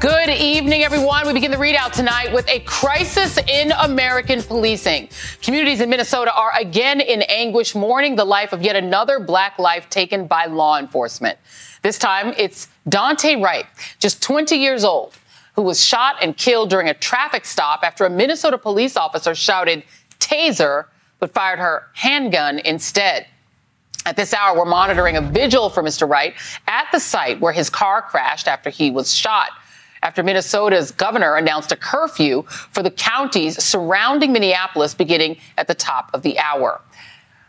Good evening, everyone. We begin the readout tonight with a crisis in American policing. Communities in Minnesota are again in anguish, mourning the life of yet another black life taken by law enforcement. This time, it's Daunte Wright, just 20 years old, who was shot and killed during a traffic stop after a Minnesota police officer shouted taser, but fired her handgun instead. At this hour, we're monitoring a vigil for Mr. Wright at the site where his car crashed after he was shot after Minnesota's governor announced a curfew for the counties surrounding Minneapolis beginning at the top of the hour.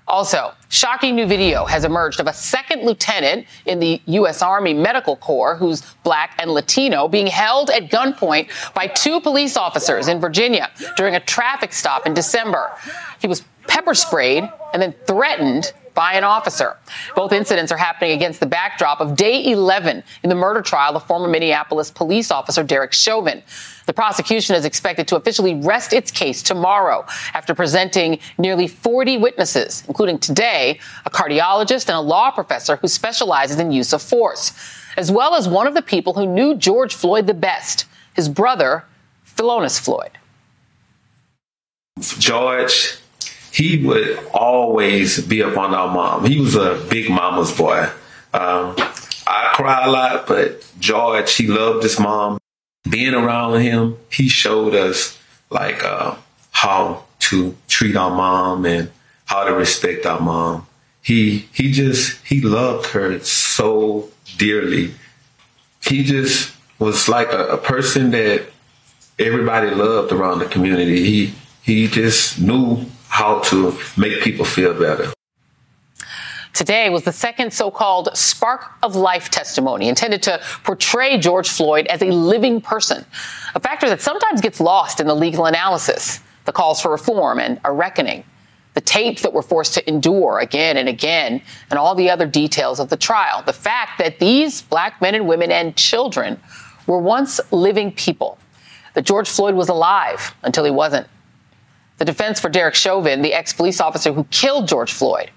Also, shocking new video has emerged of a second lieutenant in the U.S. Army Medical Corps who's black and Latino being held at gunpoint by two police officers in Virginia during a traffic stop in December. He was pepper sprayed and then threatened by an officer. Both incidents are happening against the backdrop of day 11 in the murder trial of former Minneapolis police officer Derek Chauvin. The prosecution is expected to officially rest its case tomorrow after presenting nearly 40 witnesses, including today a cardiologist and a law professor who specializes in use of force, as well as one of the people who knew George Floyd the best, his brother, Philonise Floyd. George he would always be up on our mom. He was a big mama's boy. Um, I cry a lot, but George, he loved his mom. Being around him, he showed us like uh, how to treat our mom and how to respect our mom. He he just he loved her so dearly. He just was like a, a person that everybody loved around the community. He he just knew how to make people feel better. Today was the second so-called spark of life testimony intended to portray George Floyd as a living person, a factor that sometimes gets lost in the legal analysis, the calls for reform and a reckoning, the tapes that we're forced to endure again and again, and all the other details of the trial, the fact that these black men and women and children were once living people, that George Floyd was alive until he wasn't. The defense for Derek Chauvin, the ex police officer who killed George Floyd,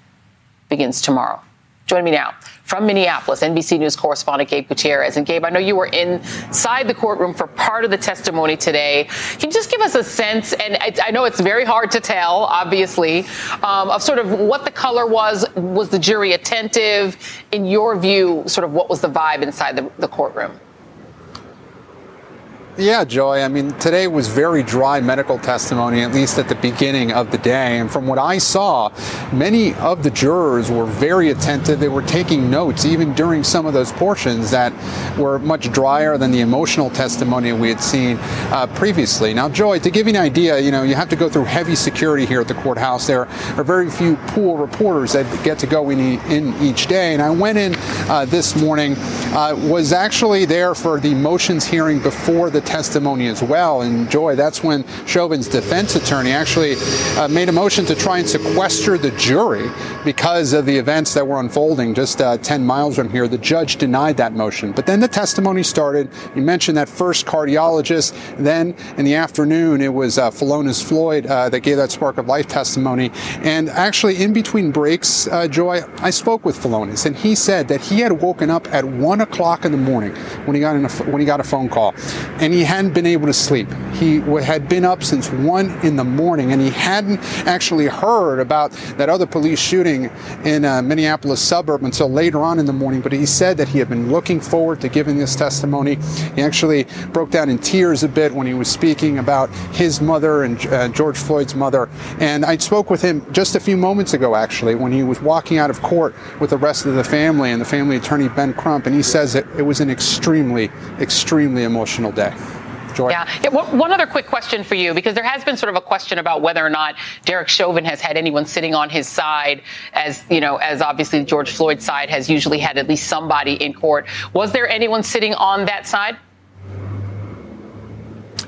begins tomorrow. Joining me now from Minneapolis, NBC News correspondent Gabe Gutierrez. And Gabe, I know you were inside the courtroom for part of the testimony today. Can you just give us a sense, and I know it's very hard to tell, obviously, um, of sort of what the color was? Was the jury attentive? In your view, sort of what was the vibe inside the, the courtroom? Yeah, Joy. I mean, today was very dry medical testimony, at least at the beginning of the day. And from what I saw, many of the jurors were very attentive. They were taking notes, even during some of those portions that were much drier than the emotional testimony we had seen uh, previously. Now, Joy, to give you an idea, you know, you have to go through heavy security here at the courthouse. There are very few pool reporters that get to go in, in each day. And I went in uh, this morning, uh, was actually there for the motions hearing before the testimony as well. And Joy, that's when Chauvin's defense attorney actually uh, made a motion to try and sequester the jury because of the events that were unfolding just uh, 10 miles from here. The judge denied that motion. But then the testimony started. You mentioned that first cardiologist. Then in the afternoon, it was uh, Philonise Floyd uh, that gave that spark of life testimony. And actually, in between breaks, uh, Joy, I spoke with Philonise, and he said that he had woken up at one o'clock in the morning when he got a, when he got a phone call, and he hadn't been able to sleep. He had been up since one in the morning, and he hadn't actually heard about that other police shooting in a Minneapolis suburb until later on in the morning. But he said that he had been looking forward to giving this testimony. He actually broke down in tears a bit when he was speaking about his mother and uh, George Floyd's mother. And I spoke with him just a few moments ago, actually, when he was walking out of court with the rest of the family and the family attorney Ben Crump, and he says that it was an extremely, extremely emotional day. Yeah. yeah. One other quick question for you, because there has been sort of a question about whether or not Derek Chauvin has had anyone sitting on his side, as you know, as obviously George Floyd's side has usually had at least somebody in court. Was there anyone sitting on that side?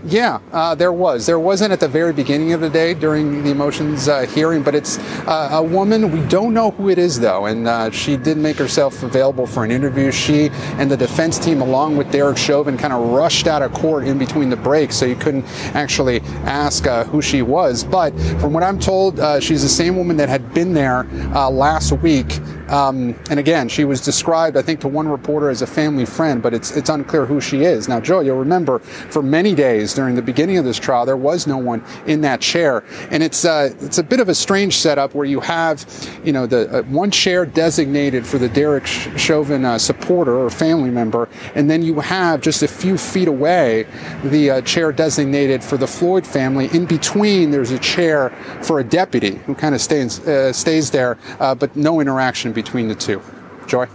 Yeah, uh, there was. There wasn't at the very beginning of the day during the emotions uh, hearing, but it's uh, a woman. We don't know who it is, though, and uh, she did make herself available for an interview. She and the defense team, along with Derek Chauvin, kind of rushed out of court in between the breaks, so you couldn't actually ask uh, who she was. But from what I'm told, uh, she's the same woman that had been there last week. Um, and again, she was described, I think, to one reporter as a family friend, but it's it's unclear who she is. Now, Joe, you'll remember for many days during the beginning of this trial, there was no one in that chair, and it's uh, it's a bit of a strange setup where you have, you know, the uh, one chair designated for the Derek Chauvin uh, supporter or family member, and then you have just a few feet away the uh, chair designated for the Floyd family. In between, there's a chair for a deputy who kind of stays uh, stays there, uh, but no interaction between the two. Joy.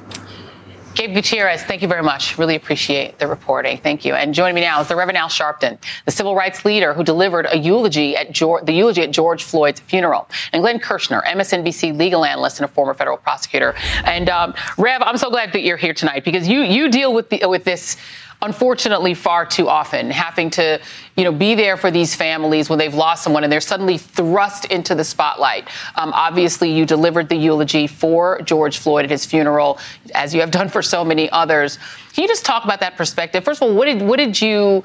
Gabe Gutierrez, thank you very much. Really appreciate the reporting. Thank you. And joining me now is the Reverend Al Sharpton, the civil rights leader who delivered a eulogy at George, the eulogy at George Floyd's funeral, and Glenn Kirschner, MSNBC legal analyst and a former federal prosecutor. And um, Rev, I'm so glad that you're here tonight because you you deal with the, with this unfortunately far too often having to you know be there for these families when they've lost someone and they're suddenly thrust into the spotlight um, obviously you delivered the eulogy for george floyd at his funeral as you have done for so many others can you just talk about that perspective first of all what did what did you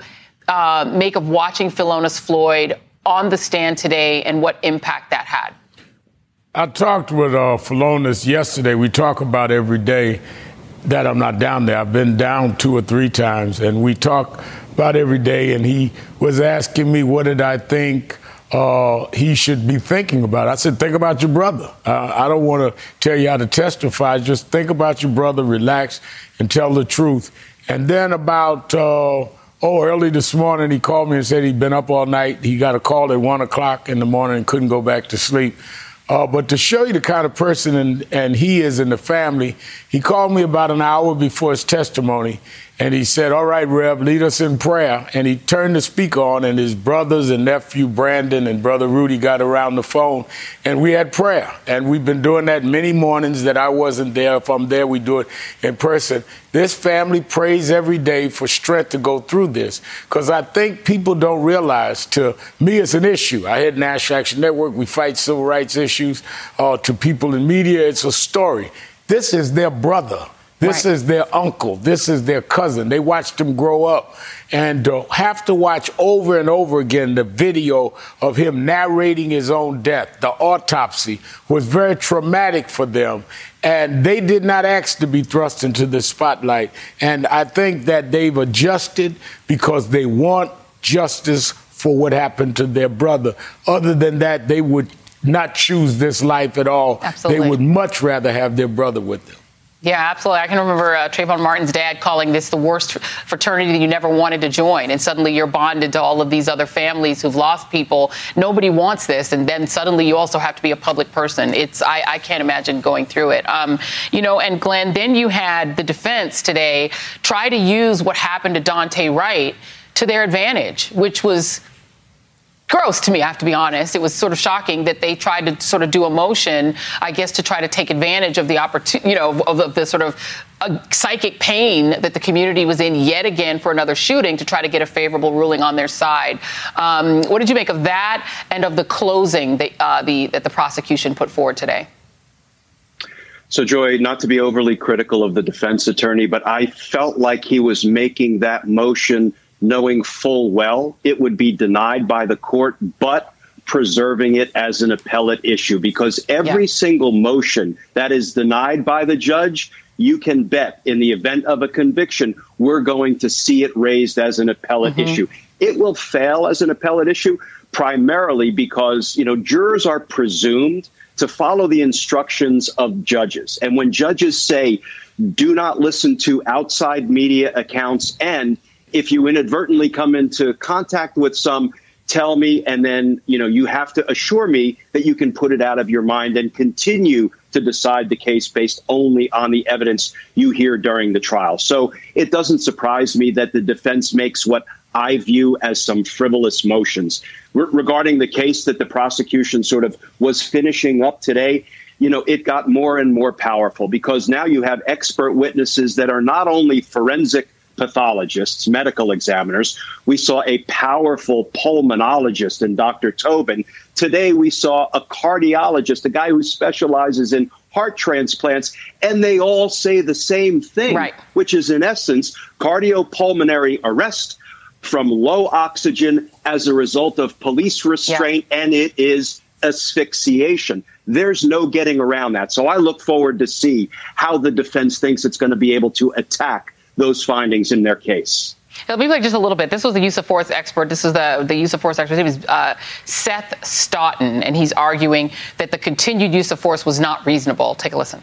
uh, make of watching Philonise Floyd on the stand today and what impact that had I talked with uh, Philonise yesterday. We talk about every day that I'm not down there. I've been down two or three times, and we talk about every day. And he was asking me, what did I think uh, he should be thinking about? I said, think about your brother. Uh, I don't want to tell you how to testify. Just think about your brother, relax, and tell the truth. And then about uh, oh, early this morning, he called me and said he'd been up all night. He got a call at one o'clock in the morning and couldn't go back to sleep. Uh, but to show you the kind of person and, and he is in the family, he called me about an hour before his testimony and he said, All right, Rev, lead us in prayer. And he turned the speaker on, and his brothers and nephew Brandon and brother Rudy got around the phone, and we had prayer. And we've been doing that many mornings that I wasn't there. If I'm there, we do it in person. This family prays every day for strength to go through this because I think people don't realize to me it's an issue. I head National Action Network, we fight civil rights issues. Uh, to people in media, it's a story. This is their brother. This right. is their uncle. This is their cousin. They watched him grow up and uh, have to watch over and over again the video of him narrating his own death. The autopsy was very traumatic for them. And they did not ask to be thrust into the spotlight. And I think that they've adjusted because they want justice for what happened to their brother. Other than that, they would not choose this life at all. Absolutely. They would much rather have their brother with them. Yeah, absolutely. I can remember uh, Trayvon Martin's dad calling this the worst fraternity you never wanted to join. And suddenly you're bonded to all of these other families who've lost people. Nobody wants this. And then suddenly you also have to be a public person. It's I, I can't imagine going through it. Um, you know, and Glenn, then you had the defense today try to use what happened to Daunte Wright to their advantage, which was gross to me, I have to be honest. It was sort of shocking that they tried to sort of do a motion, I guess, to try to take advantage of the opportunity, you know, of, of the sort of uh, psychic pain that the community was in yet again for another shooting to try to get a favorable ruling on their side. Um, what did you make of that and of the closing that, uh, the, that the prosecution put forward today? So, Joy, not to be overly critical of the defense attorney, but I felt like he was making that motion – knowing full well it would be denied by the court, but preserving it as an appellate issue because every yeah. single motion that is denied by the judge, you can bet in the event of a conviction, we're going to see it raised as an appellate mm-hmm. issue. It will fail as an appellate issue primarily because, you know, jurors are presumed to follow the instructions of judges. And when judges say, do not listen to outside media accounts and if you inadvertently come into contact with some tell me and then you know you have to assure me that you can put it out of your mind and continue to decide the case based only on the evidence you hear during the trial so it doesn't surprise me that the defense makes what I view as some frivolous motions. Re- regarding the case that the prosecution sort of was finishing up today, you know, it got more and more powerful because now you have expert witnesses that are not only forensic pathologists, medical examiners. We saw a powerful pulmonologist in Dr. Tobin. Today, we saw a cardiologist, a guy who specializes in heart transplants, and they all say the same thing, right. which is, in essence, cardiopulmonary arrest from low oxygen as a result of police restraint, yeah. and it is asphyxiation. There's no getting around that. So I look forward to see how the defense thinks it's going to be able to attack those findings in their case. It'll be like just a little bit. This was the use of force expert. This is the, the use of force expert. Name is uh, Seth Stoughton, and he's arguing that the continued use of force was not reasonable. Take a listen.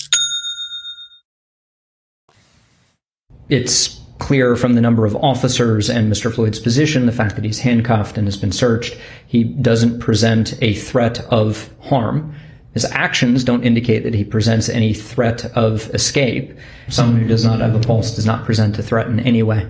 It's clear from the number of officers and Mr. Floyd's position, the fact that he's handcuffed and has been searched, he doesn't present a threat of harm. His actions don't indicate that he presents any threat of escape. Someone who does not have a pulse does not present a threat in any way.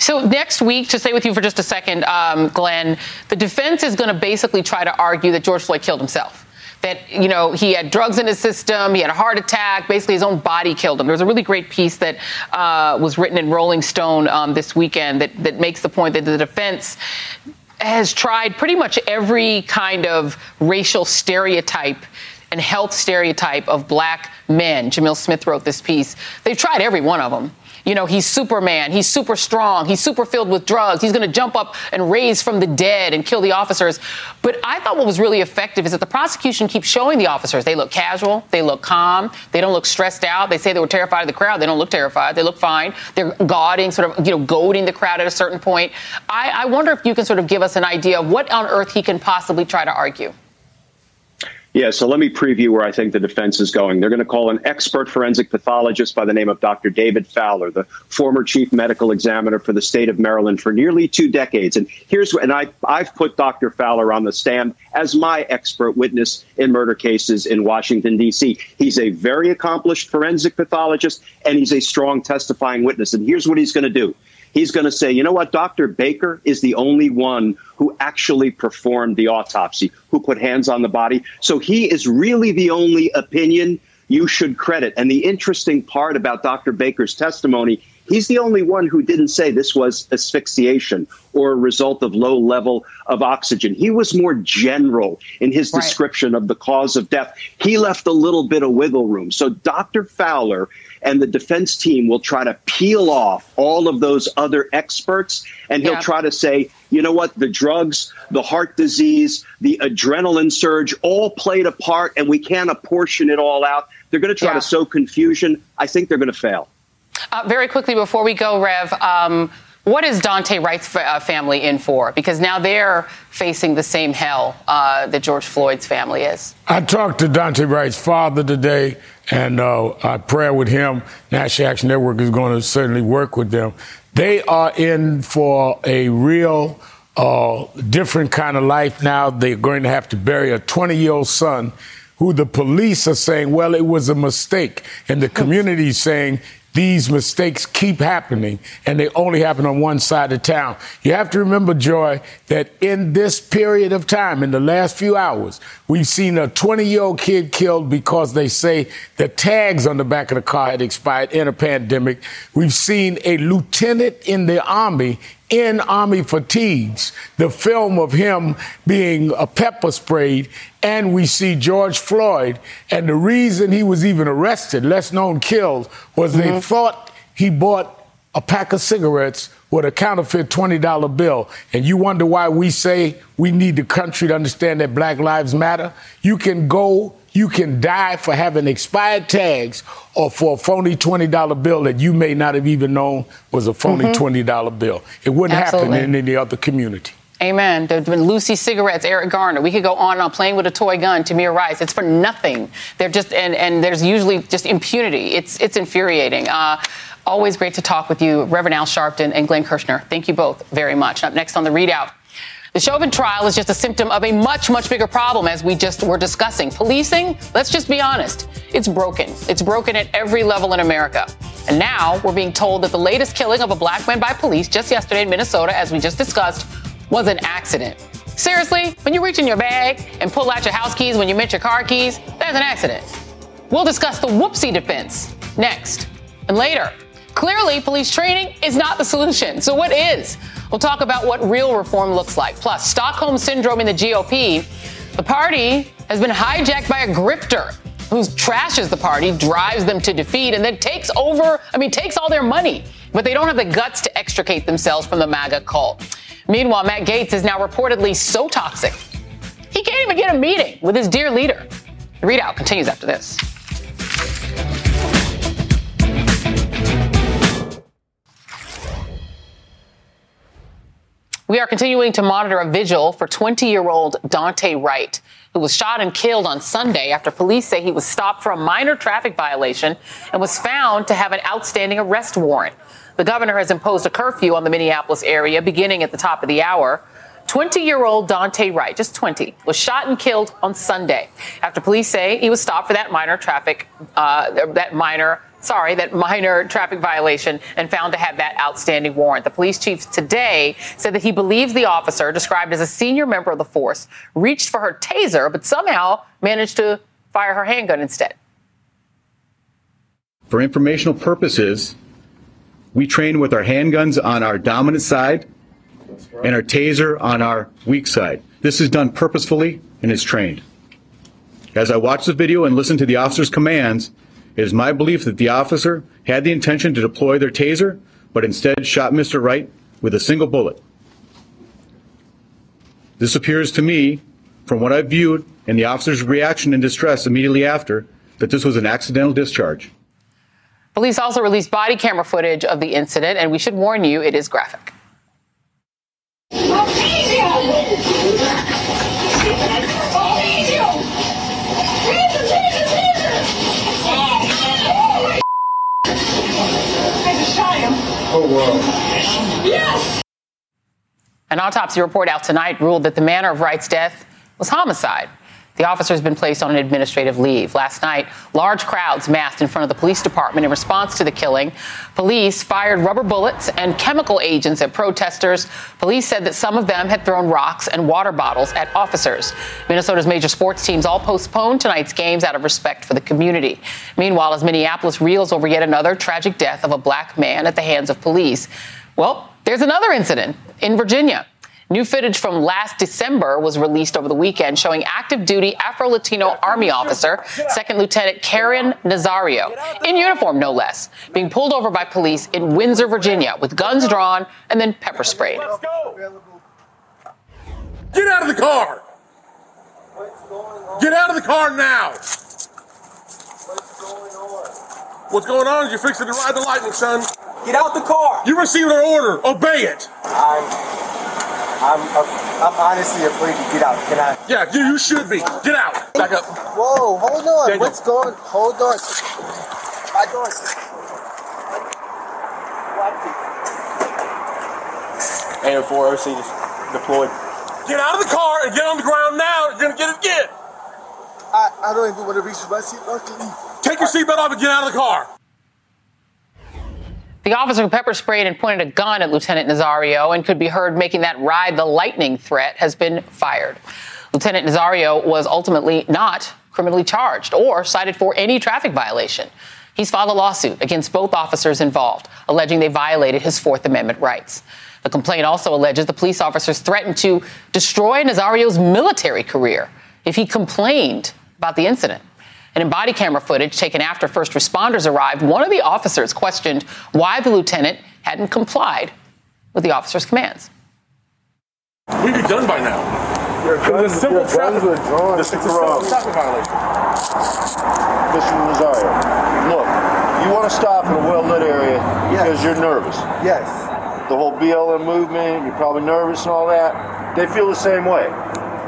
So next week, to stay with you for just a second, um, Glenn, the defense is going to basically try to argue that George Floyd killed himself that you know he had drugs in his system, he had a heart attack, basically his own body killed him. There was a really great piece that uh, was written in Rolling Stone um, this weekend that that makes the point that the defense has tried pretty much every kind of racial stereotype and health stereotype of black men. Jamil Smith wrote this piece. They've tried every one of them you know, he's Superman, he's super strong, he's super filled with drugs, he's going to jump up and raise from the dead and kill the officers. But I thought what was really effective is that the prosecution keeps showing the officers they look casual, they look calm, they don't look stressed out. They say they were terrified of the crowd, they don't look terrified, they look fine. They're guarding, sort of, you know, goading the crowd at a certain point. I, I wonder if you can sort of give us an idea of what on earth he can possibly try to argue. Yeah, so let me preview where I think the defense is going. They're going to call an expert forensic pathologist by the name of Dr. David Fowler, the former chief medical examiner for the state of Maryland for nearly two decades. And here's and I I've put Dr. Fowler on the stand as my expert witness in murder cases in Washington D.C. He's a very accomplished forensic pathologist and he's a strong testifying witness. And here's what he's going to do. He's going to say, you know what, Dr. Baker is the only one who actually performed the autopsy, who put hands on the body. So he is really the only opinion you should credit. And the interesting part about Dr. Baker's testimony, he's the only one who didn't say this was asphyxiation or a result of low level of oxygen. He was more general in his right. description of the cause of death. He left a little bit of wiggle room. So Dr. Fowler and the defense team will try to peel off all of those other experts and he'll yeah. try to say you know what the drugs the heart disease the adrenaline surge all played a part and we can't apportion it all out they're going to try yeah. to sow confusion i think they're going to fail uh, very quickly before we go rev um, what is Daunte Wright's uh, family in for? Because now they're facing the same hell uh, that George Floyd's family is. I talked to Daunte Wright's father today, and uh, I pray with him. National Action Network is going to certainly work with them. They are in for a real uh, different kind of life now. They're going to have to bury a 20 year old son who the police are saying, well, it was a mistake. And the community is saying these mistakes keep happening and they only happen on one side of town. You have to remember, Joy, that in this period of time, in the last few hours, we've seen a 20 year old kid killed because they say the tags on the back of the car had expired in a pandemic. We've seen a lieutenant in the Army in Army fatigues, the film of him being a pepper sprayed, and we see George Floyd. And the reason he was even arrested, less known killed, was mm-hmm. they thought he bought a pack of cigarettes with a counterfeit $20 bill. And you wonder why we say we need the country to understand that Black Lives Matter? You can go you can die for having expired tags or for a phony $20 bill that you may not have even known was a phony mm-hmm. $20 bill. It wouldn't Absolutely. happen in any other community. Amen. There's been Lucy cigarettes, Eric Garner. We could go on and on playing with a toy gun, Tamir Rice. It's for nothing. They're just and and there's usually just impunity. It's it's infuriating. Uh, always great to talk with you, Reverend Al Sharpton and Glenn Kirschner. Thank you both very much. Up next on the ReidOut. The Chauvin trial is just a symptom of a much, much bigger problem, as we just were discussing. Policing, let's just be honest, it's broken. It's broken at every level in America. And now we're being told that the latest killing of a black man by police just yesterday in Minnesota, as we just discussed, was an accident. Seriously, when you reach in your bag and pull out your house keys when you meant your car keys, that's an accident. We'll discuss the whoopsie defense next. And later, clearly police training is not the solution. So what is? We'll talk about what real reform looks like. Plus, Stockholm Syndrome in the GOP. The party has been hijacked by a grifter who trashes the party, drives them to defeat, and then takes over, I mean, takes all their money. But they don't have the guts to extricate themselves from the MAGA cult. Meanwhile, Matt Gaetz is now reportedly so toxic, he can't even get a meeting with his dear leader. The ReidOut continues after this. We are continuing to monitor a vigil for 20 year old Daunte Wright, who was shot and killed on Sunday after police say he was stopped for a minor traffic violation and was found to have an outstanding arrest warrant. The governor has imposed a curfew on the Minneapolis area beginning at the top of the hour. 20 year old Daunte Wright, just 20, was shot and killed on Sunday after police say he was stopped for that minor traffic, uh, that minor sorry, that minor traffic violation and found to have that outstanding warrant. The police chief today said that he believes the officer, described as a senior member of the force, reached for her taser, but somehow managed to fire her handgun instead. For informational purposes, we train with our handguns on our dominant side and our taser on our weak side. This is done purposefully and is trained. As I watch the video and listen to the officer's commands, it is my belief that the officer had the intention to deploy their taser, but instead shot Mr. Wright with a single bullet. This appears to me, from what I've viewed and the officer's reaction in distress immediately after, that this was an accidental discharge. Police also released body camera footage of the incident, and we should warn you, it is graphic. Oh, wow. Yes! An autopsy report out tonight ruled that the manner of Wright's death was homicide. The officer has been placed on an administrative leave. Last night, large crowds massed in front of the police department in response to the killing. Police fired rubber bullets and chemical agents at protesters. Police said that some of them had thrown rocks and water bottles at officers. Minnesota's major sports teams all postponed tonight's games out of respect for the community. Meanwhile, as Minneapolis reels over yet another tragic death of a black man at the hands of police, well, there's another incident in Virginia. New footage from last December was released over the weekend showing active duty Afro Latino Army officer, Second Lieutenant Caron Nazario, in uniform no less, being pulled over by police in Windsor, Virginia, with guns drawn and then pepper sprayed. Get out of the car! Get out of the car now! What's going on What's going on is you're fixing to ride the lightning, son. Get out the car! You received an order. Obey it. I'm I'm, I'm honestly afraid to get out. Can I? Yeah, you, you should be. Get out. Back up. Whoa, hold on. Daniel. What's going? Hold on. My door. AM4 OC just deployed. Get out of the car and get on the ground now. You're gonna get it again. I, I don't even want to reach my seatbelt. Take your seatbelt off and get out of the car. The officer who pepper sprayed and pointed a gun at Lieutenant Nazario and could be heard making that ride the lightning threat has been fired. Lieutenant Nazario was ultimately not criminally charged or cited for any traffic violation. He's filed a lawsuit against both officers involved, alleging they violated his Fourth Amendment rights. The complaint also alleges the police officers threatened to destroy Nazario's military career if he complained about the incident. And in body camera footage taken after first responders arrived, one of the officers questioned why the lieutenant hadn't complied with the officer's commands. We'd be done by now. Your guns, It's a simple your guns traffic- were drawn. It's a Stick simple around. traffic violation. Mr. Rosario, look, you want to stop in a well-lit area because you're nervous. Yes. The whole BLM movement, you're probably nervous and all that. They feel the same way.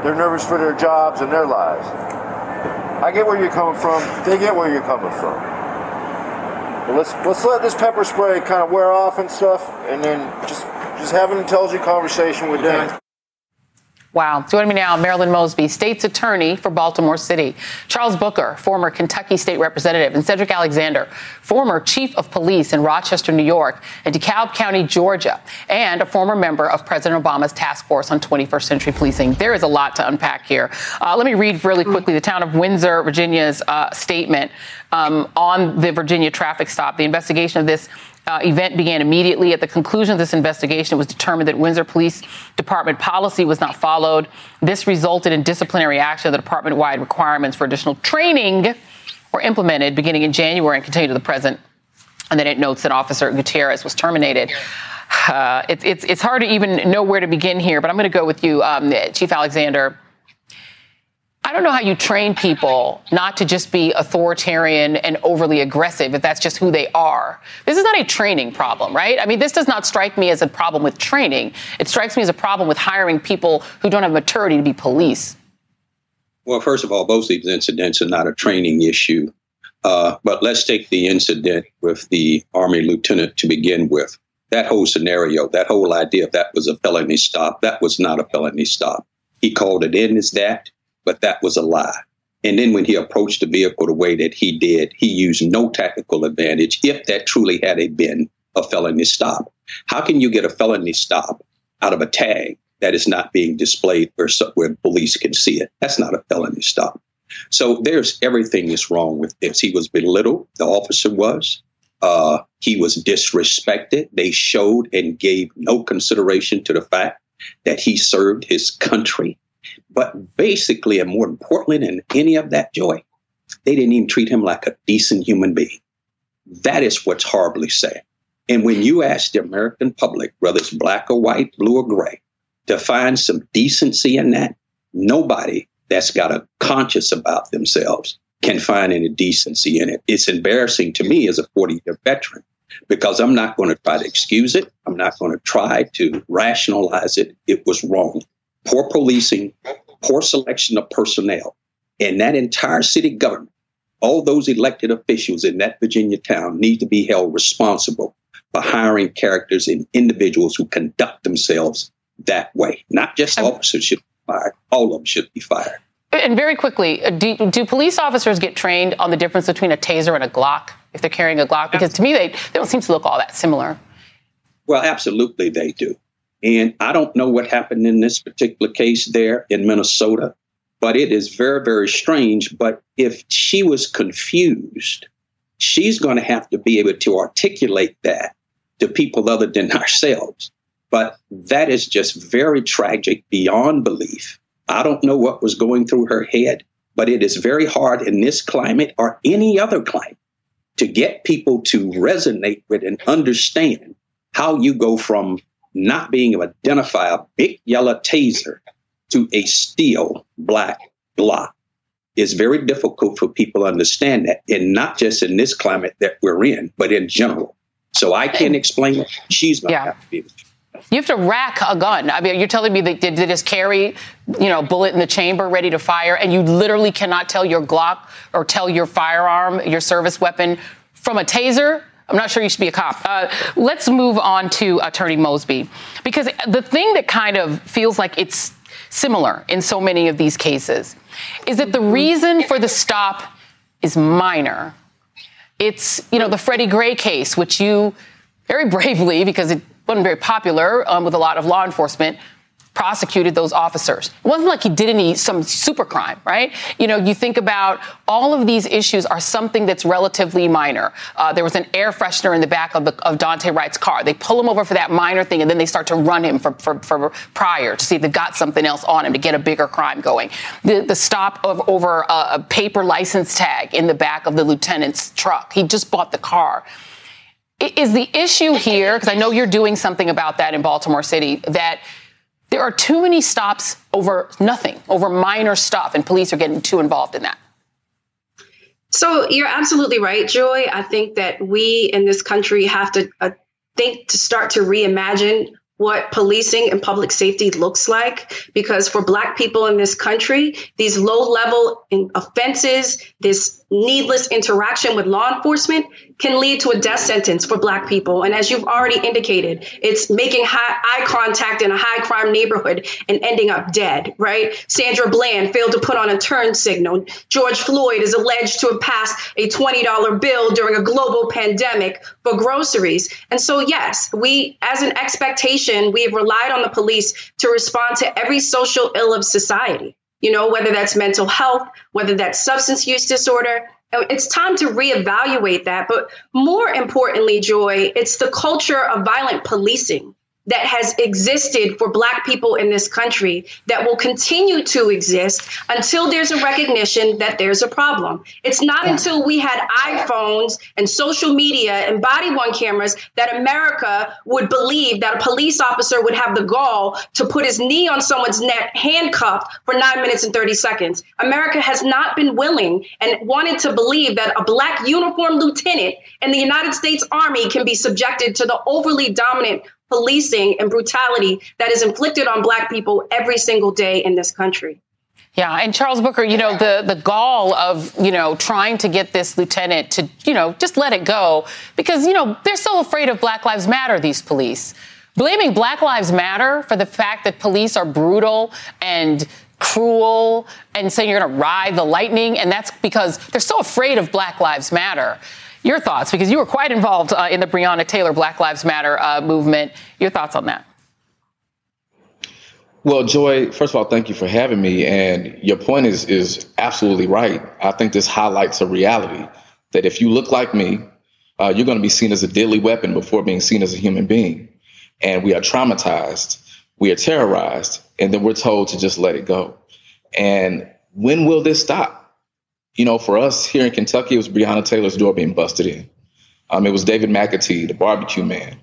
They're nervous for their jobs and their lives. I get where you're coming from. They get where you're coming from. But let's let's let this pepper spray kind of wear off and stuff, and then just just have an intelligent conversation with them. Wow. Joining me now, Marilyn Mosby, state's attorney for Baltimore City. Charles Booker, former Kentucky state representative, and Cedric Alexander, former chief of police in Rochester, New York, and DeKalb County, Georgia, and a former member of President Obama's task force on 21st century policing. There is a lot to unpack here. Uh, let me read really quickly the town of Windsor, Virginia's uh, statement um, on the Virginia traffic stop. The investigation of this uh, event began immediately. At the conclusion of this investigation, it was determined that Windsor Police Department policy was not followed. This resulted in disciplinary action. The department wide requirements for additional training were implemented beginning in January and continue to the present. And then it notes that Officer Gutierrez was terminated. Uh, it's, it's, it's hard to even know where to begin here, but I'm going to go with you, um, Chief Alexander. I don't know how you train people not to just be authoritarian and overly aggressive if that's just who they are. This is not a training problem, right? I mean, this does not strike me as a problem with training. It strikes me as a problem with hiring people who don't have maturity to be police. Well, first of all, both these incidents are not a training issue. Uh, but let's take the incident with the Army lieutenant to begin with. That whole scenario, that whole idea that was a felony stop, that was not a felony stop. He called it in as that, but that was a lie. And then when he approached the vehicle the way that he did, he used no tactical advantage if that truly had a been a felony stop. How can you get a felony stop out of a tag that is not being displayed where, where police can see it? That's not a felony stop. So there's everything is wrong with this. He was belittled, the officer was. Uh, he was disrespected. They showed and gave no consideration to the fact that he served his country. But basically, and more importantly than any of that joy, they didn't even treat him like a decent human being. That is what's horribly sad. And when you ask the American public, whether it's black or white, blue or gray, to find some decency in that, nobody that's got a conscience about themselves can find any decency in it. It's embarrassing to me as a 40 year veteran because I'm not going to try to excuse it. I'm not going to try to rationalize it. It was wrong. Poor policing, poor selection of personnel, and that entire city government, all those elected officials in that Virginia town need to be held responsible for hiring characters and individuals who conduct themselves that way. Not just officers should be fired, all of them should be fired. And very quickly, uh, do, do police officers get trained on the difference between a taser and a Glock if they're carrying a Glock? Because to me, they, they don't seem to look all that similar. Well, absolutely they do. And I don't know what happened in this particular case there in Minnesota, but it is very, very strange. But if she was confused, she's going to have to be able to articulate that to people other than ourselves. But that is just very tragic beyond belief. I don't know what was going through her head, but it is very hard in this climate or any other climate to get people to resonate with and understand how you go from not being able to identify a big yellow taser to a steel black Glock is very difficult for people to understand that, and not just in this climate that we're in, but in general. So I can't explain it. She's going to have to be able to. You have to rack a gun. I mean, you're telling me that they, they just carry, you know, a bullet in the chamber ready to fire, and you literally cannot tell your Glock or tell your firearm, your service weapon, from a taser? I'm not sure you should be a cop. Uh, let's move on to Attorney Mosby, because the thing that kind of feels like it's similar in so many of these cases is that the reason for the stop is minor. It's, you know, the Freddie Gray case, which you very bravely, because it wasn't very popular um, with a lot of law enforcement, prosecuted those officers. It wasn't like he did any some super crime, right? You know, you think about all of these issues are something that's relatively minor. Uh, there was an air freshener in the back of, the, of Daunte Wright's car. They pull him over for that minor thing, and then they start to run him for, for, for prior to see if they've got something else on him to get a bigger crime going. The, the stop of over a, a paper license tag in the back of the lieutenant's truck. He just bought the car. Is the issue here, because I know you're doing something about that in Baltimore City, that – there are too many stops over nothing, over minor stuff, and police are getting too involved in that. So you're absolutely right, Joy. I think that we in this country have to uh, think to start to reimagine what policing and public safety looks like because for black people in this country these low level offenses this needless interaction with law enforcement can lead to a death sentence for black people. And as you've already indicated it's making high, eye contact in a high crime neighborhood and ending up dead right? Sandra bland failed to put on a turn signal. George floyd is alleged to have passed a $20 bill during a global pandemic for groceries. And so yes we as an expectation we have relied on the police to respond to every social ill of society you know, whether that's mental health, whether that's substance use disorder. It's time to reevaluate that. But more importantly, Joy, it's the culture of violent policing that has existed for Black people in this country that will continue to exist until there's a recognition that there's a problem. It's not yeah. until we had iPhones and social media and body worn cameras that America would believe that a police officer would have the gall to put his knee on someone's neck, handcuffed for nine minutes and 30 seconds. America has not been willing and wanted to believe that a Black uniformed lieutenant in the United States Army can be subjected to the overly dominant policing and brutality that is inflicted on black people every single day in this country. Yeah, and Charles Booker, you know, the the gall of, you know, trying to get this lieutenant to, you know, just let it go because, you know, they're so afraid of Black Lives Matter these police. Blaming Black Lives Matter for the fact that police are brutal and cruel and saying you're going to ride the lightning and that's because they're so afraid of Black Lives Matter. Your thoughts, because you were quite involved uh, in the Breonna Taylor Black Lives Matter uh, movement. Your thoughts on that? Well, Joy, first of all, thank you for having me. And your point is is absolutely right. I think this highlights a reality that if you look like me, uh, you're going to be seen as a deadly weapon before being seen as a human being. And we are traumatized, we are terrorized, and then we're told to just let it go. And when will this stop? You know, for us here in Kentucky, it was Breonna Taylor's door being busted in. Um, it was David McAtee, the barbecue man.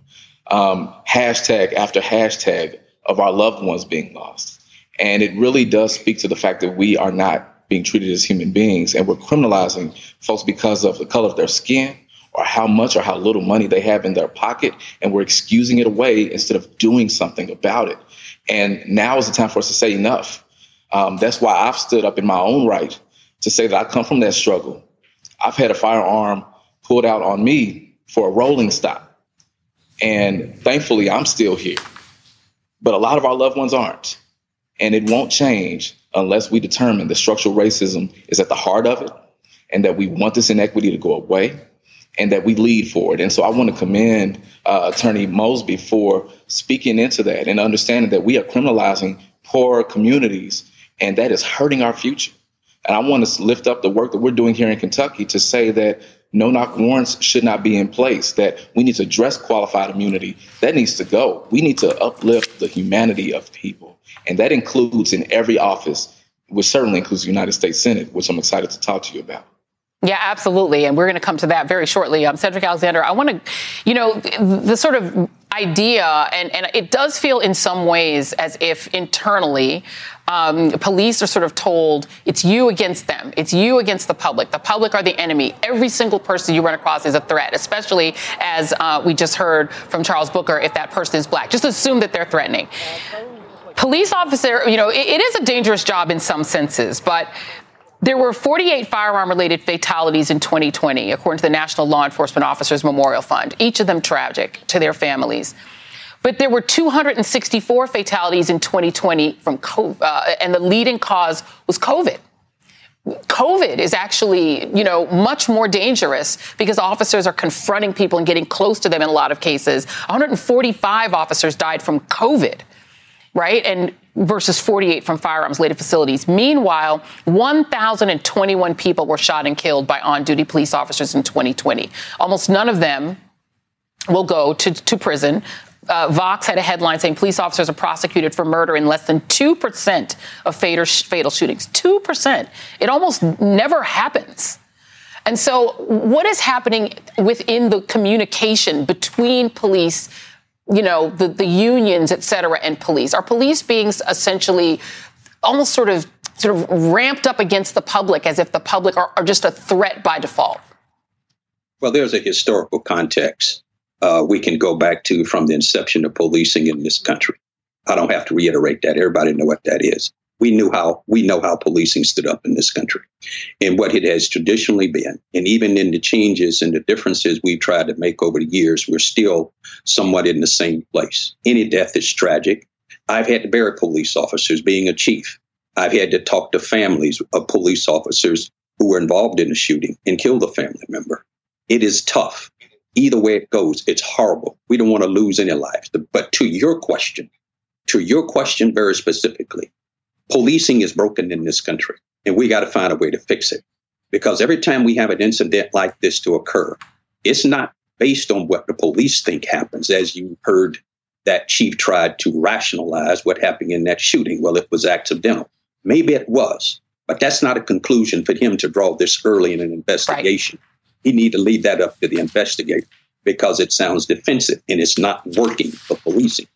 Um, hashtag after hashtag of our loved ones being lost. And it really does speak to the fact that we are not being treated as human beings and we're criminalizing folks because of the color of their skin or how much or how little money they have in their pocket. And we're excusing it away instead of doing something about it. And now is the time for us to say enough. Um, that's why I've stood up in my own right to say that I come from that struggle. I've had a firearm pulled out on me for a rolling stop. And thankfully, I'm still here. But a lot of our loved ones aren't. And it won't change unless we determine that structural racism is at the heart of it and that we want this inequity to go away and that we lead for it. And so I want to commend uh, Attorney Mosby for speaking into that and understanding that we are criminalizing poor communities and that is hurting our future. And I want to lift up the work that we're doing here in Kentucky to say that no knock warrants should not be in place, that we need to address qualified immunity. That needs to go. We need to uplift the humanity of people. And that includes in every office, which certainly includes the United States Senate, which I'm excited to talk to you about. Yeah, absolutely. And we're going to come to that very shortly. Um, Cedric Alexander, I want to, you know, the, the sort of idea, and, and it does feel in some ways as if internally, um, police are sort of told it's you against them. It's you against the public. The public are the enemy. Every single person you run across is a threat, especially as uh, we just heard from Charles Booker, if that person is black. Just assume that they're threatening. Police officer, you know, it, it is a dangerous job in some senses, but there were 48 firearm related fatalities in 2020, according to the National Law Enforcement Officers Memorial Fund, each of them tragic to their families. But there were 264 fatalities in 2020 from COVID, uh, and the leading cause was COVID. COVID is actually, you know, much more dangerous because officers are confronting people and getting close to them in a lot of cases. 145 officers died from COVID, right? And versus 48 from firearms related facilities. Meanwhile, 1,021 people were shot and killed by on duty police officers in 2020. Almost none of them will go to, to prison. Uh, Vox had a headline saying police officers are prosecuted for murder in less than 2% of fatal, fatal shootings. 2%. It almost never happens. And so, what is happening within the communication between police, you know, the, the unions, et cetera, and police? Are police being essentially almost sort of sort of ramped up against the public as if the public are, are just a threat by default? Well, there's a historical context uh, we can go back to from the inception of policing in this country. I don't have to reiterate that. Everybody know what that is. We knew how we know how policing stood up in this country and what it has traditionally been. And even in the changes and the differences we've tried to make over the years, we're still somewhat in the same place. Any death is tragic. I've had to bury police officers being a chief. I've had to talk to families of police officers who were involved in the shooting and killed a family member. It is tough either way it goes, it's horrible. We don't want to lose any lives. But to your question, to your question very specifically, policing is broken in this country, and we got to find a way to fix it. Because every time we have an incident like this to occur, it's not based on what the police think happens. As you heard, that chief tried to rationalize what happened in that shooting. Well, it was accidental. Maybe it was, but that's not a conclusion for him to draw this early in an investigation. Right he need to leave that up to the investigator because it sounds defensive and it's not working for policing.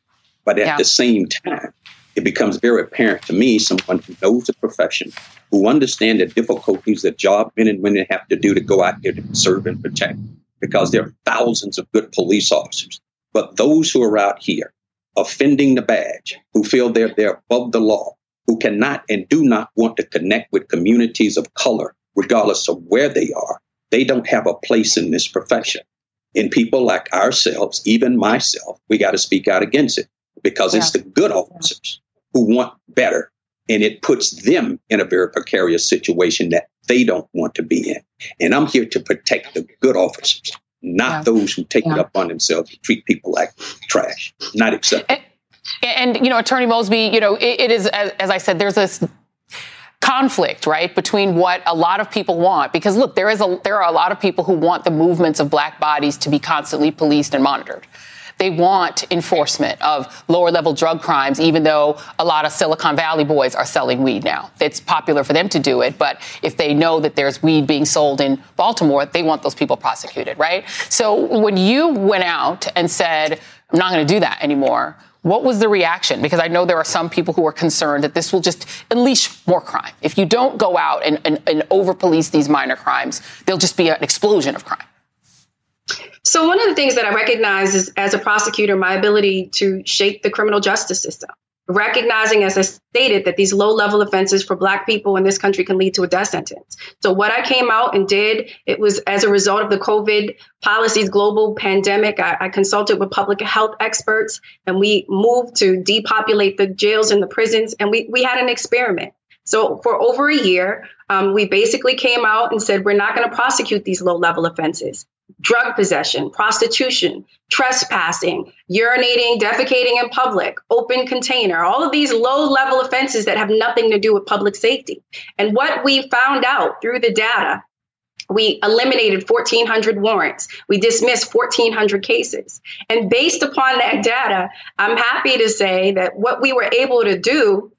But at yeah. the same time, it becomes very apparent to me, someone who knows the profession, who understands the difficulties that job men and women have to do to go out there to serve and protect, because there are thousands of good police officers. But those who are out here offending the badge, who feel they're, they're above the law, who cannot and do not want to connect with communities of color, regardless of where they are, they don't have a place in this profession. And people like ourselves, even myself, we got to speak out against it because yeah. it's the good officers who want better. And it puts them in a very precarious situation that they don't want to be in. And I'm here to protect the good officers, not yeah. those who take yeah. it up on themselves to treat people like trash. Not acceptable. And, and you know, Attorney Mosby, you know, it, it is, as, as I said, there's this conflict, right, between what a lot of people want. Because look, there is a there are a lot of people who want the movements of black bodies to be constantly policed and monitored. They want enforcement of lower level drug crimes, even though a lot of Silicon Valley boys are selling weed now. It's popular for them to do it, but if they know that there's weed being sold in Baltimore, they want those people prosecuted, right? So when you went out and said, I'm not going to do that anymore, what was the reaction? Because I know there are some people who are concerned that this will just unleash more crime. If you don't go out and, and, and over police these minor crimes, there'll just be an explosion of crime. So, one of the things that I recognize is as a prosecutor, my ability to shape the criminal justice system recognizing, as I stated, that these low level offenses for Black people in this country can lead to a death sentence. So, what I came out and did, it was as a result of the COVID policies, global pandemic. I, I consulted with public health experts and we moved to depopulate the jails and the prisons, and we, we had an experiment. So, for over a year, um, we basically came out and said, we're not going to prosecute these low level offenses drug possession, prostitution, trespassing, urinating, defecating in public, open container, all of these low level offenses that have nothing to do with public safety. And what we found out through the data, we eliminated 1,400 warrants. We dismissed 1,400 cases. And based upon that data, I'm happy to say that what we were able to do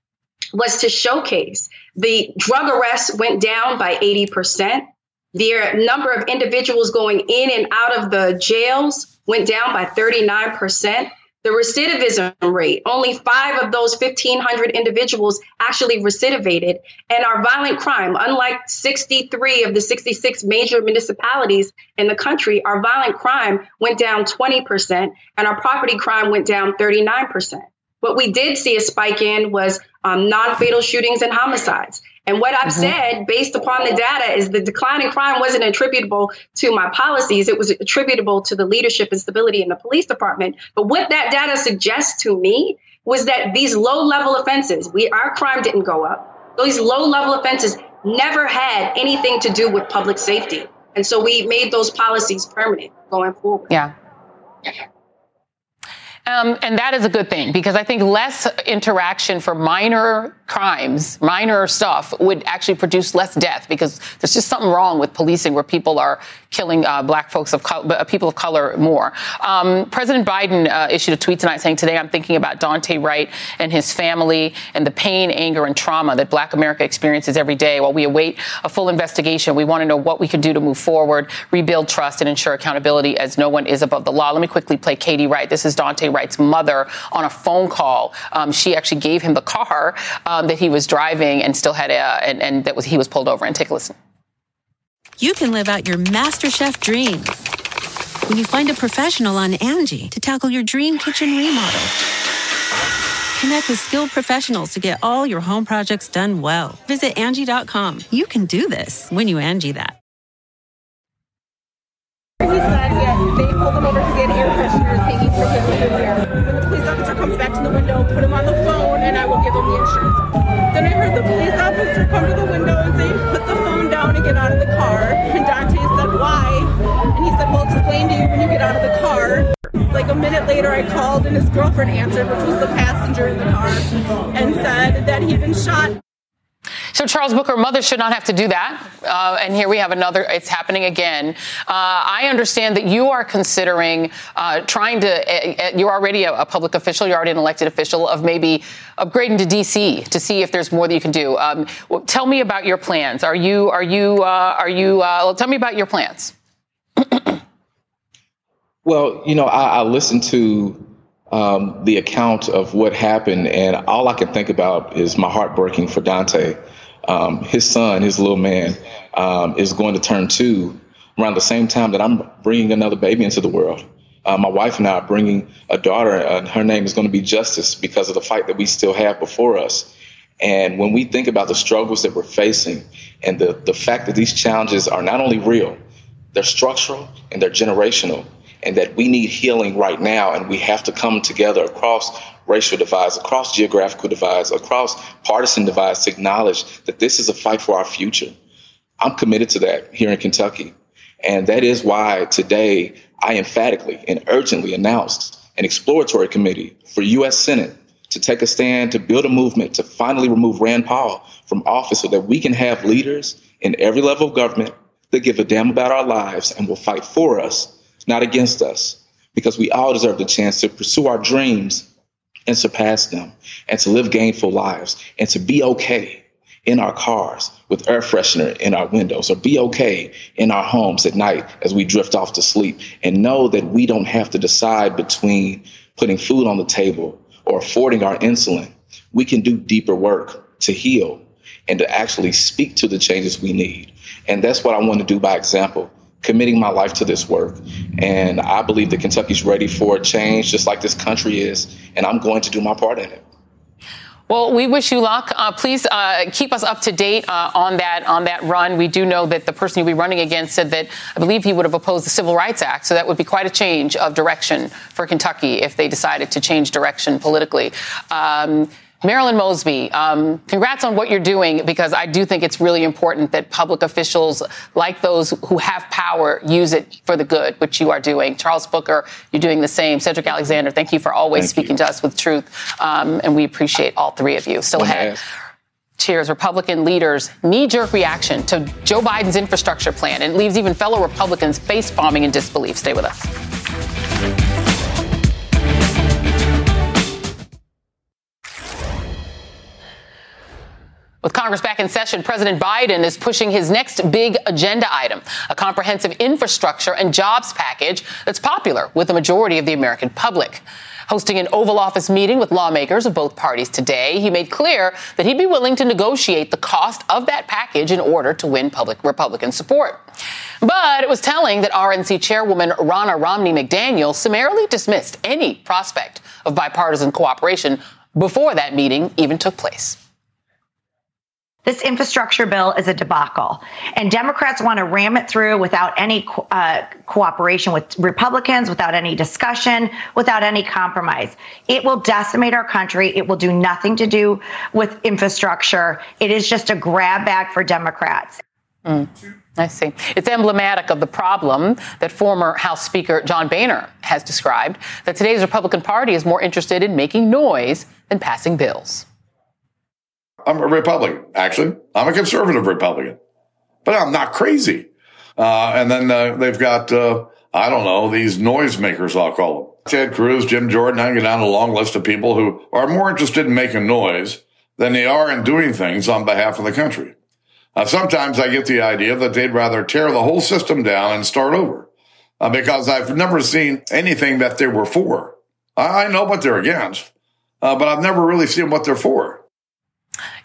was to showcase the drug arrests went down by 80%. Their number of individuals going in and out of the jails went down by 39%. The recidivism rate, only five of those 1,500 individuals actually recidivated. And our violent crime, unlike 63 of the 66 major municipalities in the country, our violent crime went down 20%, and our property crime went down 39%. What we did see a spike in was um, non fatal shootings and homicides. And what I've mm-hmm. said, based upon the data, is the decline in crime wasn't attributable to my policies. It was attributable to the leadership and stability in the police department. But what that data suggests to me was that these low level offenses, we our crime didn't go up. These low level offenses never had anything to do with public safety. And so we made those policies permanent going forward. Yeah. Um, and that is a good thing because I think less interaction for minor crimes, minor stuff would actually produce less death because there's just something wrong with policing where people are killing uh, black folks of co- uh, people of color more. Um, President Biden uh, issued a tweet tonight saying, "Today I'm thinking about Daunte Wright and his family and the pain, anger, and trauma that Black America experiences every day. While we await a full investigation, we want to know what we can do to move forward, rebuild trust, and ensure accountability, as no one is above the law." Let me quickly play Katie Wright. This is Daunte Wright's mother on a phone call. Um, she actually gave him the car um, that he was driving and still had a, and, and that was he was pulled over. And take a listen you can live out your MasterChef dreams when you find a professional on Angie to tackle your dream kitchen remodel. Connect with skilled professionals to get all your home projects done well. Visit Angie.com. You can do this when you Angie that. He said he had, they pulled him over because he had air fresheners him. When the police officer comes back to the window, put him on the phone, and I will give him the insurance. Then I heard the police officer come to the window and say, put the phone down and get out of the car. And Daunte said, why? And he said, well, explain to you when you get out of the car. Like a minute later, I called and his girlfriend answered, which was the passenger in the car, and said that he'd been shot. So Charles Booker, mothers should not have to do that. Uh, and here we have another, it's happening again. Uh, I understand that you are considering uh, trying to, uh, uh, you're already a, a, public official, you're already an elected official, of maybe upgrading to DC to see if there's more that you can do. Um, well, tell me about your plans. Are you, are you, uh, are you, well, tell me about your plans. well, you know, I, I listened to um, the account of what happened, and all I can think about is my heart breaking for Daunte. Um, his son, his little man, um, is going to turn two around the same time that I'm bringing another baby into the world. Uh, my wife and I are bringing a daughter, and her name is going to be Justice because of the fight that we still have before us. And when we think about the struggles that we're facing and the, the fact that these challenges are not only real, they're structural and they're generational, and that we need healing right now, and we have to come together across racial divides, across geographical divides, across partisan divides to acknowledge that this is a fight for our future. I'm committed to that here in Kentucky. And that is why today I emphatically and urgently announced an exploratory committee for U.S. Senate to take a stand to build a movement to finally remove Rand Paul from office so that we can have leaders in every level of government that give a damn about our lives and will fight for us, not against us, because we all deserve the chance to pursue our dreams and surpass them and to live gainful lives and to be okay in our cars with air freshener in our windows or be okay in our homes at night as we drift off to sleep and know that we don't have to decide between putting food on the table or affording our insulin. We can do deeper work to heal and to actually speak to the changes we need. And that's what I want to do by example committing my life to this work. And I believe that Kentucky's ready for a change, just like this country is. And I'm going to do my part in it. Well, we wish you luck. Uh, please uh, keep us up to date uh, on that on that run. We do know that the person you'll be running against said that I believe he would have opposed the Civil Rights Act, so that would be quite a change of direction for Kentucky if they decided to change direction politically. Um, Marilyn Mosby, um, congrats on what you're doing because I do think it's really important that public officials like those who have power use it for the good, which you are doing. Charles Booker, you're doing the same. Cedric Alexander, thank you for always thank speaking you. to us with truth. Um, and we appreciate all three of you. Still ahead. Cheers, Republican leaders' knee jerk reaction to Joe Biden's infrastructure plan. It leaves even fellow Republicans face bombing in disbelief. Stay with us. With Congress back in session, President Biden is pushing his next big agenda item, a comprehensive infrastructure and jobs package that's popular with the majority of the American public. Hosting an Oval Office meeting with lawmakers of both parties today, he made clear that he'd be willing to negotiate the cost of that package in order to win public Republican support. But it was telling that RNC chairwoman Ronna Romney McDaniel summarily dismissed any prospect of bipartisan cooperation before that meeting even took place. This infrastructure bill is a debacle, and Democrats want to ram it through without any uh, cooperation with Republicans, without any discussion, without any compromise. It will decimate our country. It will do nothing to do with infrastructure. It is just a grab bag for Democrats. Mm. I see. It's emblematic of the problem that former House Speaker John Boehner has described that today's Republican Party is more interested in making noise than passing bills. I'm a Republican, actually. I'm a conservative Republican, but I'm not crazy. Uh, and then uh, they've got, uh, I don't know, these noisemakers, I'll call them. Ted Cruz, Jim Jordan, I can get down a long list of people who are more interested in making noise than they are in doing things on behalf of the country. Uh, sometimes I get the idea that they'd rather tear the whole system down and start over uh, because I've never seen anything that they were for. I know what they're against, uh, but I've never really seen what they're for.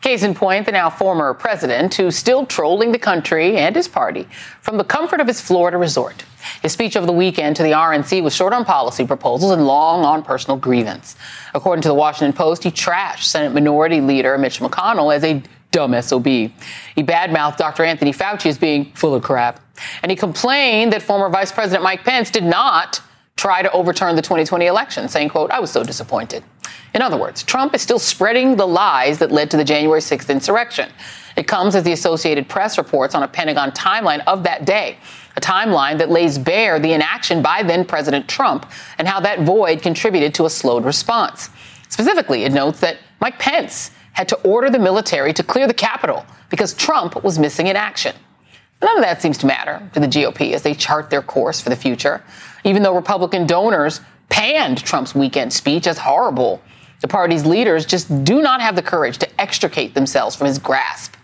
Case in point, the now former president, who's still trolling the country and his party from the comfort of his Florida resort. His speech over the weekend to the RNC was short on policy proposals and long on personal grievance. According to the Washington Post, he trashed Senate Minority Leader Mitch McConnell as a dumb SOB. He badmouthed Dr. Anthony Fauci as being full of crap. And he complained that former Vice President Mike Pence did not try to overturn the 2020 election, saying, quote, I was so disappointed. In other words, Trump is still spreading the lies that led to the January 6th insurrection. It comes as the Associated Press reports on a Pentagon timeline of that day, a timeline that lays bare the inaction by then President Trump and how that void contributed to a slowed response. Specifically, it notes that Mike Pence had to order the military to clear the Capitol because Trump was missing in action. None of that seems to matter to the GOP as they chart their course for the future, even though Republican donors panned Trump's weekend speech as horrible. The party's leaders just do not have the courage to extricate themselves from his grasp.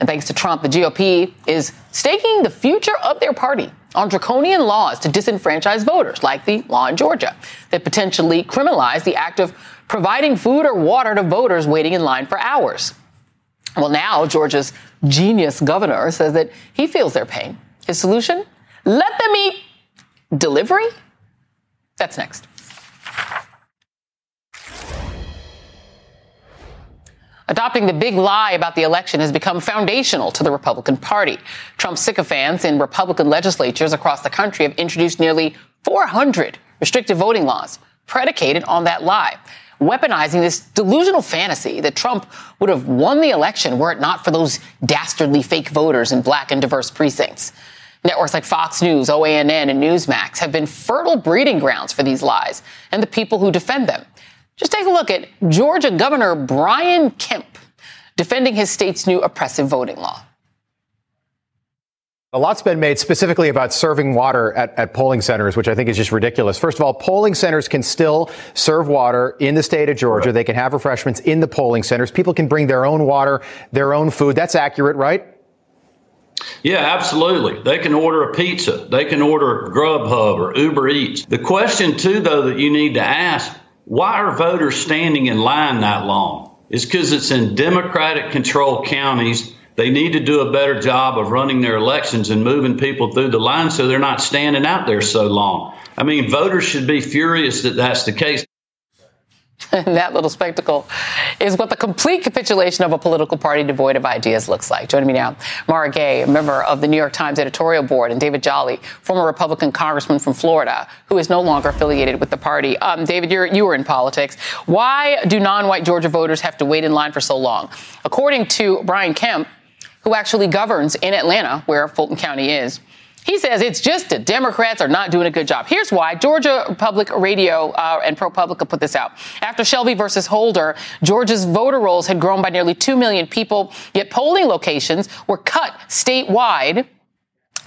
And thanks to Trump, the GOP is staking the future of their party on draconian laws to disenfranchise voters, like the law in Georgia that potentially criminalize the act of providing food or water to voters waiting in line for hours. Well, now Georgia's genius governor says that he feels their pain. His solution? Let them eat delivery? That's next. Adopting the big lie about the election has become foundational to the Republican Party. Trump sycophants in Republican legislatures across the country have introduced nearly 400 restrictive voting laws predicated on that lie weaponizing this delusional fantasy that Trump would have won the election were it not for those dastardly fake voters in black and diverse precincts. Networks like Fox News, OANN, and Newsmax have been fertile breeding grounds for these lies and the people who defend them. Just take a look at Georgia Governor Brian Kemp defending his state's new oppressive voting law. A lot's been made specifically about serving water at, at, polling centers, which I think is just ridiculous. First of all, polling centers can still serve water in the state of Georgia. Right. They can have refreshments in the polling centers. People can bring their own water, their own food. That's accurate, right? Yeah, absolutely. They can order a pizza. They can order Grubhub or Uber Eats. The question, too, though, that you need to ask why are voters standing in line that long? It's because it's in Democratic controlled counties they need to do a better job of running their elections and moving people through the line so they're not standing out there so long. I mean, voters should be furious that that's the case. that little spectacle is what the complete capitulation of a political party devoid of ideas looks like. Joining me now, Mara Gay, a member of the New York Times editorial board, and David Jolly, former Republican congressman from Florida, who is no longer affiliated with the party. Um, David, you were in politics. Why do non-white Georgia voters have to wait in line for so long? According to Brian Kemp, who actually governs in Atlanta, where Fulton County is. He says it's just the Democrats are not doing a good job. Here's why. Georgia Public Radio uh, and ProPublica put this out. After Shelby versus Holder, Georgia's voter rolls had grown by nearly 2 million people, yet polling locations were cut statewide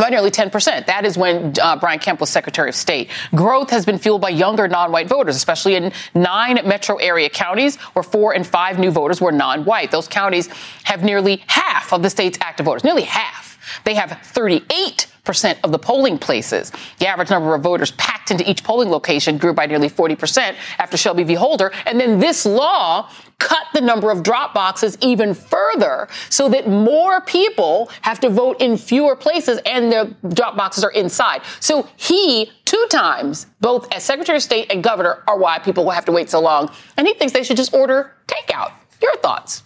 by nearly 10%. That is when uh, Brian Kemp was Secretary of State. Growth has been fueled by younger non-white voters, especially in nine metro area counties where four and five new voters were non-white. Those counties have nearly half of the state's active voters, nearly half. They have 38 percent of the polling places. The average number of voters packed into each polling location grew by nearly 40% after Shelby v. Holder. And then this law cut the number of drop boxes even further so that more people have to vote in fewer places and their drop boxes are inside. So he, two times, both as Secretary of State and governor, are why people will have to wait so long. And he thinks they should just order takeout. Your thoughts?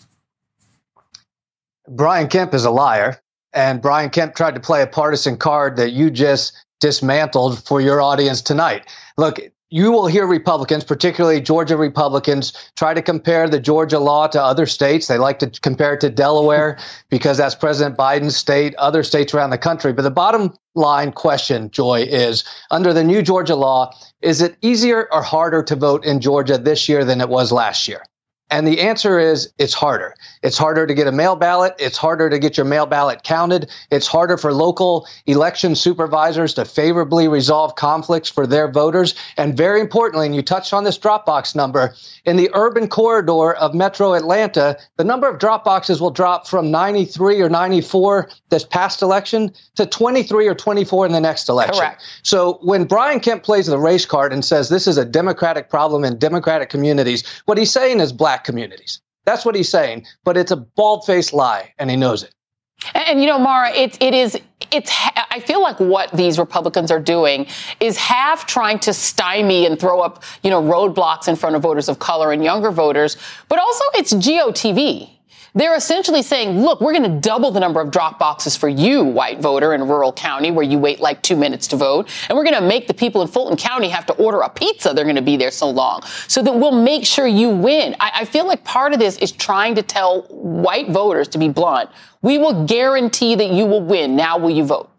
Brian Kemp is a liar, and Brian Kemp tried to play a partisan card that you just dismantled for your audience tonight. Look, you will hear Republicans, particularly Georgia Republicans, try to compare the Georgia law to other states. They like to compare it to Delaware because that's President Biden's state, other states around the country. But the bottom line question, Joy, is under the new Georgia law, is it easier or harder to vote in Georgia this year than it was last year? And the answer is it's harder. It's harder to get a mail ballot. It's harder to get your mail ballot counted. It's harder for local election supervisors to favorably resolve conflicts for their voters. And very importantly, and you touched on this Dropbox number, in the urban corridor of metro Atlanta, the number of drop boxes will drop from 93 or 94 this past election to 23 or 24 in the next election. Correct. So when Brian Kemp plays the race card and says this is a Democratic problem in Democratic communities, what he's saying is black communities. That's what he's saying, but it's a bald-faced lie, and he knows it. And, and, you know, Mara, it, it is, it's, I feel like what these Republicans are doing is half trying to stymie and throw up, you know, roadblocks in front of voters of color and younger voters, but also it's GOTV. They're essentially saying, look, we're going to double the number of drop boxes for you, white voter in rural county where you wait like two minutes to vote. And we're going to make the people in Fulton County have to order a pizza. They're going to be there so long so that we'll make sure you win. I, I feel like part of this is trying to tell white voters, to be blunt, we will guarantee that you will win. Now will you vote?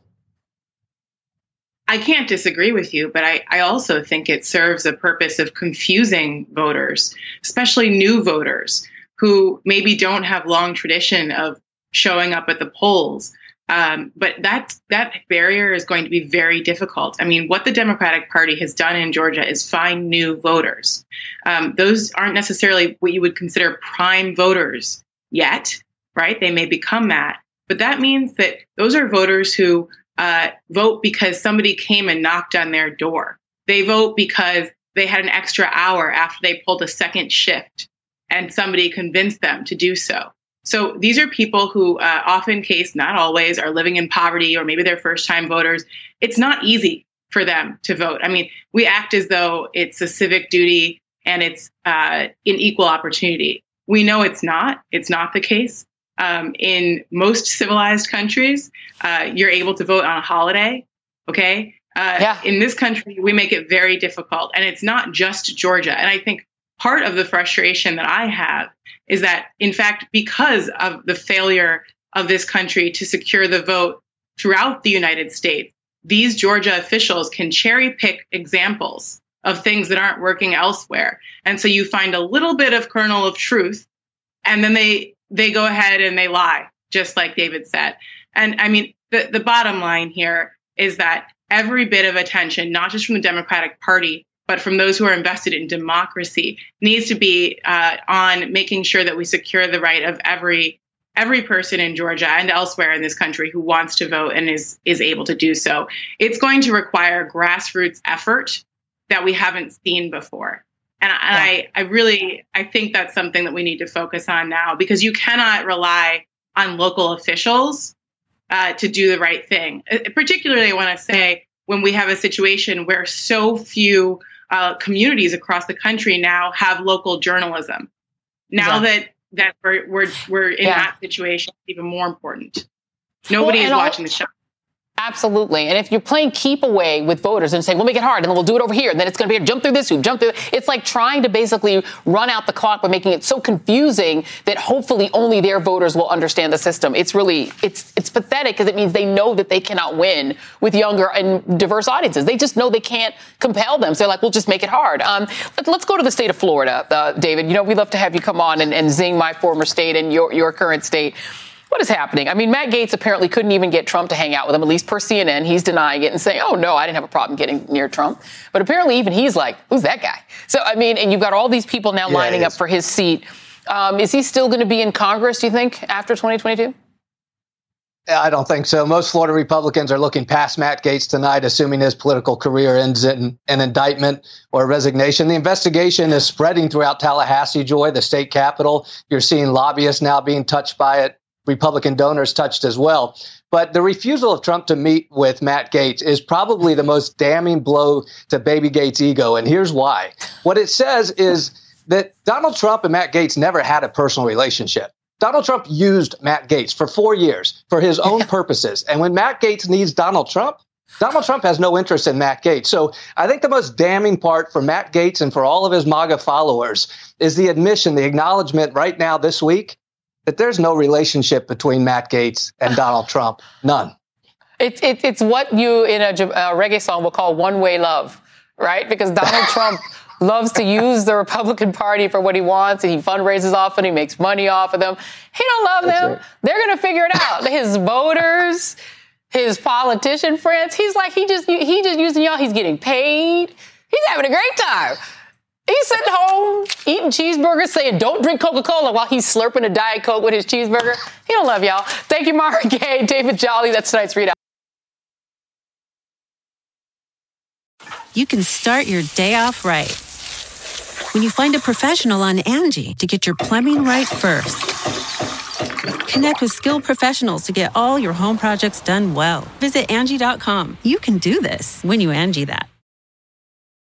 I can't disagree with you, but I, I also think it serves a purpose of confusing voters, especially new voters who maybe don't have long tradition of showing up at the polls. Um, but that that barrier is going to be very difficult. I mean, what the Democratic Party has done in Georgia is find new voters. Um, those aren't necessarily what you would consider prime voters yet, right? They may become that, but that means that those are voters who uh, vote because somebody came and knocked on their door. They vote because they had an extra hour after they pulled a second shift and somebody convinced them to do so. So these are people who, uh, often case, not always, are living in poverty or maybe they're first time voters. It's not easy for them to vote. I mean, we act as though it's a civic duty and it's uh, an equal opportunity. We know it's not. It's not the case. Um, in most civilized countries, uh, you're able to vote on a holiday. Okay. Uh, yeah. In this country, we make it very difficult. And it's not just Georgia. And I think part of the frustration that I have is that, in fact, because of the failure of this country to secure the vote throughout the United States, these Georgia officials can cherry pick examples of things that aren't working elsewhere. And so you find a little bit of kernel of truth, and then they they go ahead and they lie, just like David said. And I mean, the, the bottom line here is that every bit of attention, not just from the Democratic Party, but from those who are invested in democracy needs to be uh, on making sure that we secure the right of every every person in Georgia and elsewhere in this country who wants to vote and is is able to do so. It's going to require grassroots effort that we haven't seen before. And, yeah. I, I really I think that's something that we need to focus on now because you cannot rely on local officials uh, to do the right thing. Uh, particularly, I want to say when we have a situation where so few uh, communities across the country now have local journalism. Now yeah. that that we're we're, we're in yeah. that situation, it's even more important. Nobody well, is watching the show. Absolutely. And if you're playing keep away with voters and saying, we'll make it hard and then we'll do it over here, and then it's going to be a jump through this hoop, jump through, it's like trying to basically run out the clock by making it so confusing that hopefully only their voters will understand the system. It's really, it's, it's pathetic because it means they know that they cannot win with younger and diverse audiences. They just know they can't compel them. So they're like, we'll just make it hard. Um, but let's go to the state of Florida, uh, David. You know, we'd love to have you come on and, and zing my former state and your, your current state. What is happening? I mean, Matt Gaetz apparently couldn't even get Trump to hang out with him, at least per CNN. He's denying it and saying, oh, no, I didn't have a problem getting near Trump. But apparently, even he's like, who's that guy? So, I mean, and you've got all these people now yeah, lining up for his seat. Um, is he still going to be in Congress, do you think, after 2022? I don't think so. Most Florida Republicans are looking past Matt Gaetz tonight, assuming his political career ends in an indictment or resignation. The investigation is spreading throughout Tallahassee, Joy, the state capital. You're seeing lobbyists now being touched by it. Republican donors touched as well. But the refusal of Trump to meet with Matt Gaetz is probably the most damning blow to Baby Gaetz' ego. And here's why. What it says is that Donald Trump and Matt Gaetz never had a personal relationship. Donald Trump used Matt Gaetz for four years for his own purposes. And when Matt Gaetz needs Donald Trump, Donald Trump has no interest in Matt Gaetz. So I think the most damning part for Matt Gaetz and for all of his MAGA followers is the admission, the acknowledgement right now this week that there's no relationship between Matt Gaetz and Donald Trump. None. It's it, it's what you in a, a reggae song will call one way love, right? Because Donald Trump loves to use the Republican Party for what he wants, and he fundraises off and he makes money off of them. He don't love That's them. Right. They're gonna figure it out. His voters, his politician friends. He's like he just he just using y'all. He's getting paid. He's having a great time. He's sitting home eating cheeseburgers, saying, "Don't drink Coca-Cola," while he's slurping a diet coke with his cheeseburger. He don't love y'all. Thank you, Mara Gay, David Jolly. That's tonight's readout. You can start your day off right when you find a professional on Angie to get your plumbing right first. Connect with skilled professionals to get all your home projects done well. Visit Angie.com. You can do this when you Angie that.